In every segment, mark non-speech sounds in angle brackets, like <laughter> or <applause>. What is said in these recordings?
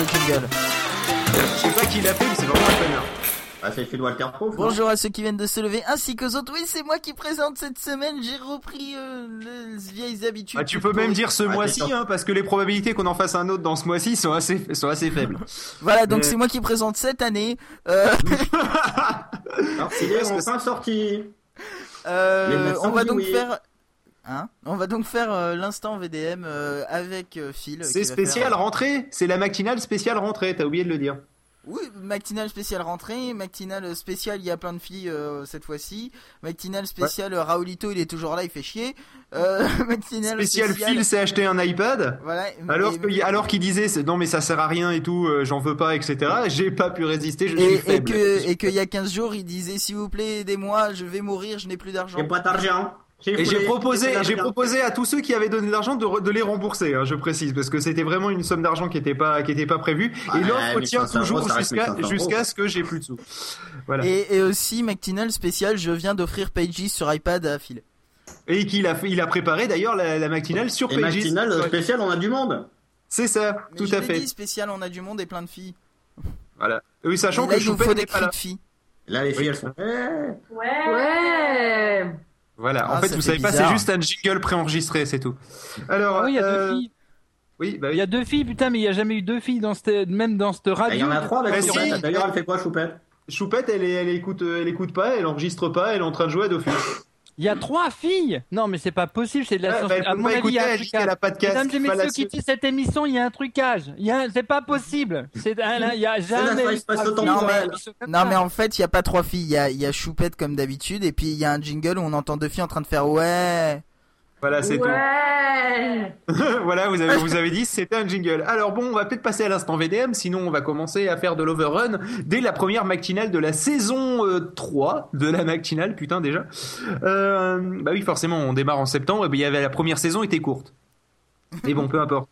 horreur ce jingle. Je sais pas qui l'a fait, mais c'est vraiment un connard. Ah, c'est fait Walter Bonjour à ceux qui viennent de se lever ainsi qu'aux autres. Oui, c'est moi qui présente cette semaine. J'ai repris euh, les vieilles habitudes. Ah, tu peux même dire ce Ah, mois-ci, hein, parce que les probabilités qu'on en fasse un autre dans ce mois-ci sont assez, sont assez faibles. Voilà, donc Mais- c'est moi qui présente cette année. Euh, <laughs> Alors, il est enfin sorti. euh, on va donc oui. faire. Hein on va donc faire euh, l'instant VDM euh, avec euh, Phil. C'est spécial faire- rentrée, c'est la matinale spéciale rentrée, t'as oublié de le dire. Oui, matinale spéciale rentrée, matinale spéciale il y a plein de filles euh, cette fois-ci, matinale spéciale Raoulito il est toujours là, il fait chier. Euh, <laughs> matinale Spécial spéciale- Phil s'est acheté un iPad. Voilà. Alors et- qu'il disait c'est- non mais ça sert à rien et tout, euh, j'en veux pas, etc. J'ai pas pu résister, je suis Et, et faible. que et qu'il y a 15 jours, il disait s'il vous plaît aidez-moi, je vais mourir, je n'ai plus d'argent. J'ai pas d'argent. Et j'ai proposé, j'ai proposé à tous ceux qui avaient donné de l'argent de, les rembourser, hein, je précise, parce que c'était vraiment une somme d'argent qui était pas, qui était pas prévue. Ouais, et l'offre 1500 tient toujours jusqu'à, 1500 jusqu'à euros. ce que j'ai plus de sous. Voilà. Et, Et, et aussi matinale spéciale, je viens d'offrir Pages sur iPad à Phil. qu'il a fait, il a préparé d'ailleurs la, la sur Et Pages. matinale euh, spéciale, on a du monde. C'est ça, Mais tout je à fait. dit spécial, on a du monde et plein de filles. Voilà. Oui, sachant Et là, que nous Choupette faut des cris de filles. Là, les filles, Oui. elles sont. Eh, Ouais. Voilà. Ah, en fait, ça vous fait savez pas, c'est juste un jingle préenregistré, c'est tout. Alors, Ah oui, il y a euh, deux filles. Oui, bah Il oui. y a deux filles, putain, mais il y a jamais eu deux filles dans cette, même dans cette Il radio. y en a trois Bah, avec si. Choupette. D'ailleurs, elle fait quoi, Choupette? Choupette, elle, elle écoute, euh, elle écoute pas, elle enregistre pas, elle est en train de jouer à Dofus. Il y a trois filles. Non, mais c'est pas possible, c'est de la Ouais, science. bah, elle à mon pas avis, il écouter, y a un a trucage. pas de casque. Mesdames et Voilà, messieurs qui écoutent cette émission, il y a un trucage. Il y a, c'est pas possible. C'est, ah, il y a jamais. l'émission comme Non mais en fait, il y a pas trois filles, il y a, il y a Choupette comme d'habitude et puis il y a un jingle où on entend deux filles en train de faire ouais. Voilà, c'est tout. <laughs> Voilà, vous avez, vous avez dit, c'était un jingle. Alors bon, on va peut-être passer à l'instant VDM, sinon on va commencer à faire de l'overrun dès la première matinale de la saison euh, 3 de la matinale, putain déjà. Euh, bah oui, forcément, on démarre en septembre, et ben, il y avait la première saison était courte. Mais bon, peu importe.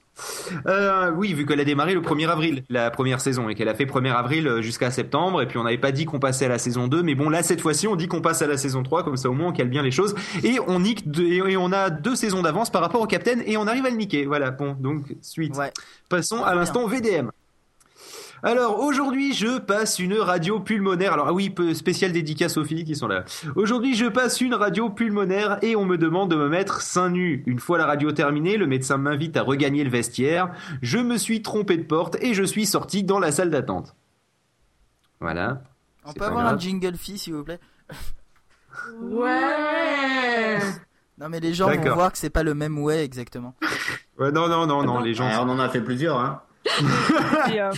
Euh, oui, vu qu'elle a démarré le 1er avril, la première saison, et qu'elle a fait 1er avril euh, jusqu'à septembre, et puis on n'avait pas dit qu'on passait à la saison 2, mais bon, là, cette fois-ci, on dit qu'on passe à la saison 3, comme ça au moins on cale bien les choses, et on nique, deux- et on a deux saisons d'avance par rapport au Captain, et on arrive à le niquer. Voilà, bon, donc, suite. Ouais. Passons à l'instant VDM. Alors aujourd'hui je passe une radio pulmonaire. Alors ah oui, spécial dédicace aux filles qui sont là. Aujourd'hui je passe une radio pulmonaire et on me demande de me mettre seins nus. Une fois la radio terminée, le médecin m'invite à regagner le vestiaire. Je me suis trompé de porte et je suis sorti dans la salle d'attente. Voilà. On peut avoir grave. un jingle fille s'il vous plaît? Ouais. Non mais les gens vont voir que c'est pas le même ouais exactement. Ouais, non non non non les gens. Ah, On en a fait plusieurs, hein. <laughs>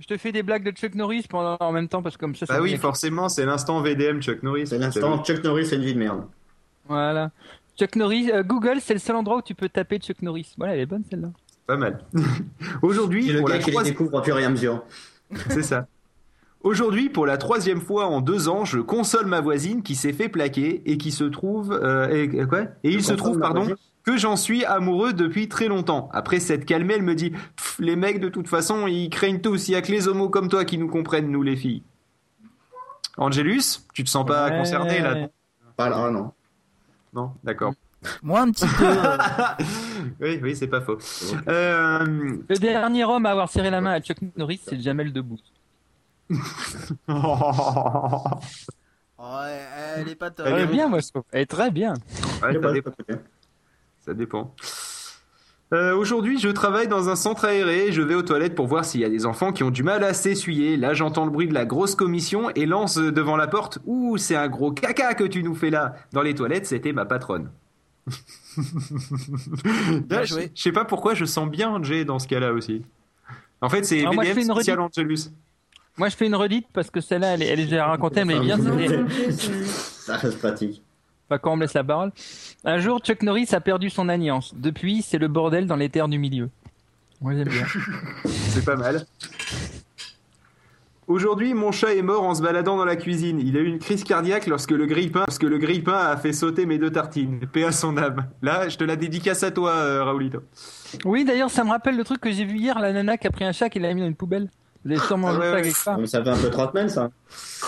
Et, je te fais des blagues de Chuck Norris pendant, en même temps parce que comme ça. ça Bah oui devient- forcément c'est l'instant VDM Chuck Norris. C'est l'instant Chuck Norris, c'est une vie de merde. Voilà. Chuck Norris, euh, Google, c'est le seul endroit où tu peux taper Chuck Norris. Voilà, elle est bonne celle-là. Pas mal. <laughs> Aujourd'hui C'est le pour gars la qui les troisième découvre au fur et à mesure. C'est ça. Aujourd'hui, pour la troisième fois en deux ans, je console ma voisine qui s'est fait plaquer et qui se trouve euh, et, et quoi? Et il Je se trouve, pardon, voisine que j'en suis amoureux depuis très longtemps. Après s'être calmée, elle me dit Pff, les mecs de toute façon, ils craignent tous. Il y a que les homos comme toi qui nous comprennent, nous les filles. Angelus, tu te sens pas Ouais. concerné là Pas là, non. Non, d'accord. Moi un petit peu. euh, <laughs> Oui, oui, c'est pas faux. Euh, Le dernier homme à avoir serré la main à Chuck Norris, c'est Jamel Debbouze. <laughs> oh, elle, elle est pas top. Elle est est bien, moi, je trouve. Elle est très bien. Pas- dépend. Ça dépend. Euh, Aujourd'hui, je travaille dans un centre aéré. Je vais aux toilettes pour voir s'il y a des enfants qui ont du mal à s'essuyer. Là, j'entends le bruit de la grosse commission et lance devant la porte. Ouh, c'est un gros caca que tu nous fais là. Dans les toilettes, c'était ma patronne. <laughs> Là, je, joué. je sais pas pourquoi je sens bien Jay dans ce cas-là aussi. En fait, c'est je une spécial Angelus. Moi, je fais une redite parce que celle-là, elle, est- elle est déjà racontée, mais bien. c'était- <laughs> Ça reste pratique. Pas quand on me laisse la parole. Un jour, Chuck Norris a perdu son alliance. Depuis, c'est le bordel dans les terres du milieu. Moi, j'aime bien. <laughs> C'est pas mal. Aujourd'hui, mon chat est mort en se baladant dans la cuisine. Il a eu une crise cardiaque lorsque le grille-pain, lorsque le grille-pain a fait sauter mes deux tartines. Paix à son âme. Là, je te la dédicace à toi, euh, Raoulito. Oui, d'ailleurs, ça me rappelle le truc que j'ai vu hier, la nana qui a pris un chat et l'a mis dans une poubelle. Vous avez sûrement Ah vu ouais, ça ça fait un peu trois semaines, ça.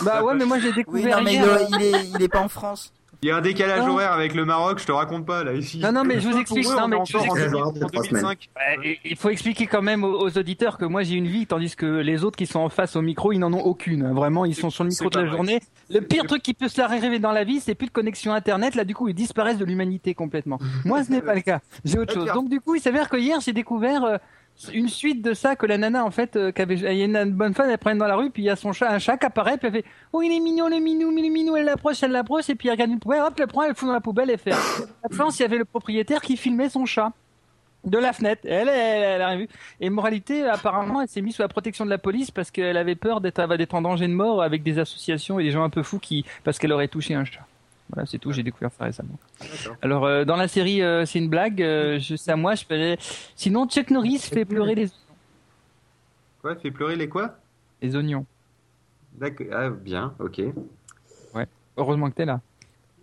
Bah ouais, mais moi j'ai Oui découvert non mais hier. il est il est pas en France. Il y a un décalage horaire avec le Maroc, je te raconte pas là ici. Non, non, mais je vous explique, eux, non, on mais je vous en explique. Dans 2005. Ouais, et- Il faut expliquer quand même aux, aux auditeurs que moi j'ai une vie, tandis que les autres qui sont en face au micro, ils n'en ont aucune. Vraiment, ils sont sur le micro toute la vrai. journée. Le pire truc qui peut se leur arriver dans la vie, c'est plus de connexion internet. Là, du coup, ils disparaissent de l'humanité complètement. Moi, ce n'est pas le cas. J'ai autre chose. D'accord. Donc, du coup, il s'avère que hier, j'ai découvert euh, une suite de ça que la nana, en fait, euh, qu'avait, il y a une bonne femme, elle prenne dans la rue, puis il y a son chat, un chat qui apparaît, puis elle fait, oh, il est mignon, il est mignon, il est mignon, elle l'approche, elle l'approche, et puis elle regarde une poubelle, hop, elle prend, elle le fout dans la poubelle et fait. À <coughs> la fin, il y avait le propriétaire qui filmait son chat de la fenêtre. Elle, elle, elle a rien vu. Et moralité, apparemment, elle s'est mise sous la protection de la police parce qu'elle avait peur d'être, d'être en danger de mort avec des associations et des gens un peu fous qui, parce qu'elle aurait touché un chat. Voilà, c'est tout. J'ai découvert ça récemment. Alors, euh, dans la série, euh, c'est une blague. euh, je, c'est à moi, je fais. Sinon, Chuck Norris fait pleurer les, Quoi, fait pleurer les quoi? Les oignons. D'accord. Ah, bien, ok. Heureusement que t'es là.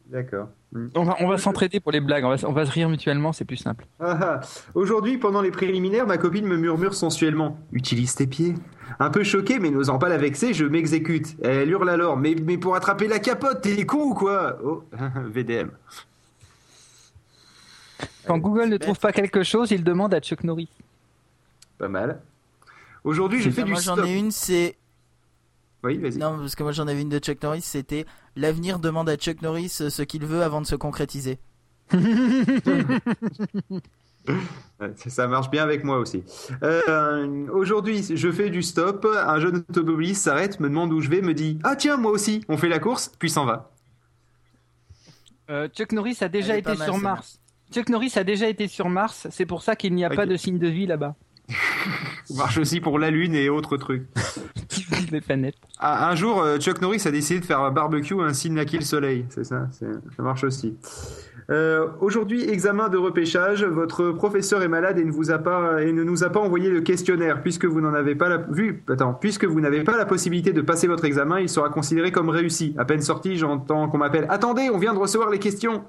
D'accord. Hmm. On va, on va s'entraider pour les blagues. On va, on va se rire mutuellement, c'est plus simple. Ah, ah. Aujourd'hui, pendant les préliminaires, ma copine me murmure sensuellement Utilise tes pieds. Un peu choqué, mais n'osant pas la vexer, je m'exécute. Elle hurle alors Mais, mais pour attraper la capote, t'es con ou quoi? Oh, <laughs> VDM. Quand Google ne trouve pas quelque chose, il demande à Chuck Norris. Pas mal. Aujourd'hui, je fais du moi j'en ai une, c'est Oui, vas-y. non parce que moi j'en avais une de Chuck Norris, c'était l'avenir demande à Chuck Norris ce qu'il veut avant de se concrétiser. <laughs> Ça- marche bien avec moi aussi. Euh, Aujourd'hui, je fais du stop. Un jeune automobiliste s'arrête, me demande où je vais, me dit Ah tiens, moi aussi. On fait la course, puis s'en va. Euh, Chuck Norris a déjà été mal, sur. Mars. Chuck Norris a déjà été sur Mars. C'est pour ça qu'il n'y a pas de signe de vie là-bas. Ça <laughs> marche aussi pour la Lune et autres trucs. Qui <laughs> les planètes. Ah, un jour, euh, Chuck Norris a décidé de faire un barbecue ainsi naquit le soleil. C'est ça, ça marche aussi. Euh, Aujourd'hui, examen de repêchage. Votre professeur est malade et ne vous a pas et ne nous a pas envoyé le questionnaire puisque vous n'en avez pas la vu. Attends, puisque vous n'avez pas la possibilité de passer votre examen, il sera considéré comme réussi. À peine sorti, j'entends qu'on m'appelle. Attendez, on vient de recevoir les questions.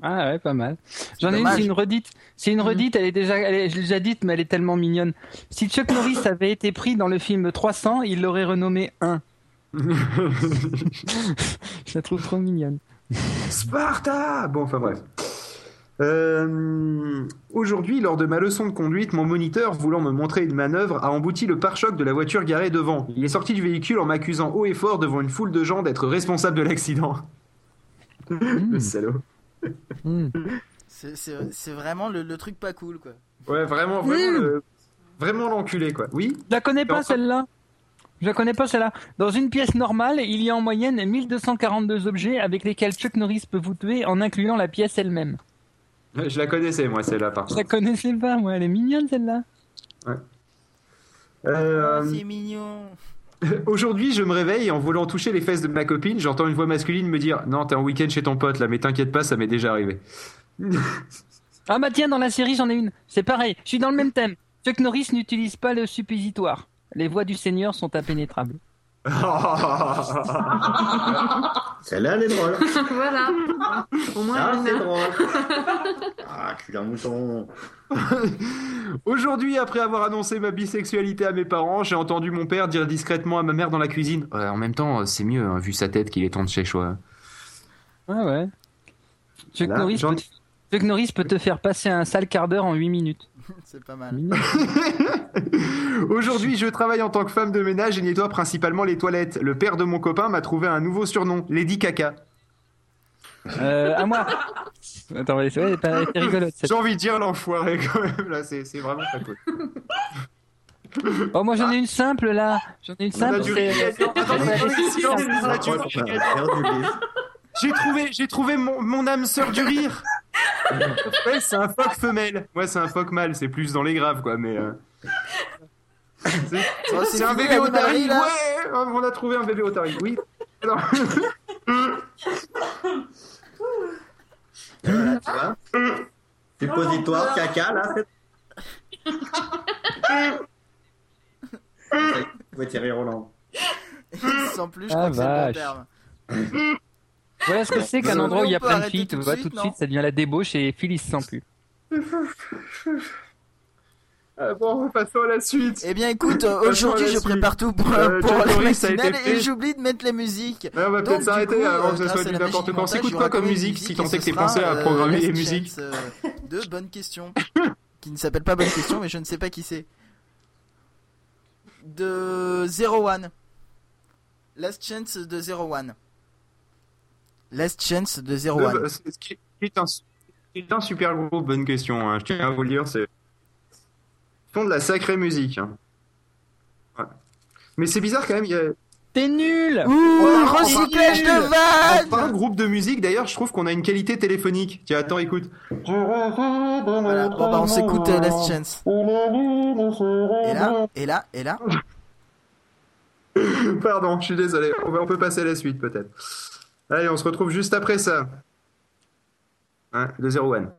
Ah ouais, pas mal. J'en ai une, c'est une redite. C'est une redite, elle est déjà, elle est, je l'ai déjà dite, mais elle est tellement mignonne. Si Chuck Norris avait été pris dans le film 300, il l'aurait renommé 1. <laughs> <laughs> je la trouve trop mignonne. <laughs> Sparta Bon, enfin bref. Euh, Aujourd'hui, lors de ma leçon de conduite, mon moniteur, voulant me montrer une manœuvre, a embouti le pare-choc de la voiture garée devant. Il est sorti du véhicule en m'accusant haut et fort devant une foule de gens d'être responsable de l'accident. <laughs> Le salaud. Hmm. C'est- C'est c'est vraiment le, le truc pas cool quoi. Ouais, vraiment, vraiment, le- vraiment l'enculé, quoi. Oui? Je la connais pas Enfin- celle-là. Je la connais pas celle-là. Dans une pièce normale, il y a en moyenne 1242 objets avec lesquels Chuck Norris peut vous tuer en incluant la pièce elle-même. Je la connaissais, moi, celle-là, par Je la contre. connaissais pas, moi. Elle est mignonne celle-là. Euh, Oh, c'est mignon. <laughs> Aujourd'hui, je me réveille en voulant toucher les fesses de ma copine. J'entends une voix masculine me dire Non, t'es en week-end chez ton pote là, mais t'inquiète pas, ça m'est déjà arrivé. Ah bah tiens, dans la série, j'en ai une. C'est pareil, je suis dans le même thème. Chuck Norris n'utilise pas le suppositoire. Les voix du Seigneur sont impénétrables. <laughs> Celle-là, elle est drôle. <laughs> voilà. Au moins, Ah, c'est drôle. <laughs> Ah, cul d'un mouton. Aujourd'hui, après avoir annoncé ma bisexualité à mes parents, j'ai entendu mon père dire discrètement à ma mère dans la cuisine Ouais, En même temps, c'est mieux, hein, vu sa tête, qu'il est temps de chez choix. Ouais, ouais. Chuck, Voilà, Norris peut, Chuck Norris peut te faire passer un sale quart d'heure en 8 minutes. <laughs> C'est pas mal. <laughs> Aujourd'hui, je travaille en tant que femme de ménage et nettoie principalement les toilettes. Le père de mon copain m'a trouvé un nouveau surnom, Lady Caca. Euh, à moi. Attends, ouais, c'est ouais, rigolote. cette- J'ai envie de dire l'enfoiré quand même, là, c'est c'est vraiment pas cool. <laughs> Oh, moi j'en ai une simple là. J'en ai une simple. J'ai trouvé, j'ai trouvé mon, mon âme sœur du rire. Ouais, c'est un phoque femelle. Moi, c'est un phoque mâle. C'est plus dans les graves, quoi. Mais euh, c'est Oh, c'est un bébé l'animalerie, otari. là. Ouais, on a trouvé un bébé otari. Oui. Alors, Voilà, <laughs> tu vois. Suppositoire, caca, là, <laughs> pouvez tirer Roland. Sans plus, je Ah, crois que c'est le bon vache. terme. <laughs> Voilà ce que c'est qu'un endroit où il y a plein de filles. tout Tu de vois, suite, tout de suite, ça devient la débauche et Phyllis s'en pue. Ah bon, passons à la suite. Eh bien, écoute, euh, aujourd'hui, je suite. prépare tout pour, Euh, pour la matinale et j'oublie de mettre la musique. On va peut-être s'arrêter avant que ce soit du n'importe quoi. S'écoute quoi il comme musique si tant est que sera, pensé à euh, programmer les musiques euh, de Bonne Question. <laughs> qui ne s'appelle pas Bonne Question, mais je ne sais pas qui c'est. De Zero One. Last Chance de Zero One. Last Chance de Zero One. Euh, c'est- Ce qui est un, est un super groupe, bonne question. hein. Je tiens à vous le dire, c'est ils font de la sacrée musique. hein. Ouais. Mais c'est bizarre quand même. Il y a... T'es nul Ouh, Oh, recyclage de vannes de groupe de musique, d'ailleurs, je trouve qu'on a une qualité téléphonique. Tiens, attends, écoute. Voilà, bon bah on s'écoute euh, Last Chance. Et là, et là, et <laughs> là. Pardon, je suis désolé. On peut passer à la suite peut-être. Allez, on se retrouve juste après ça. Hein, de 01.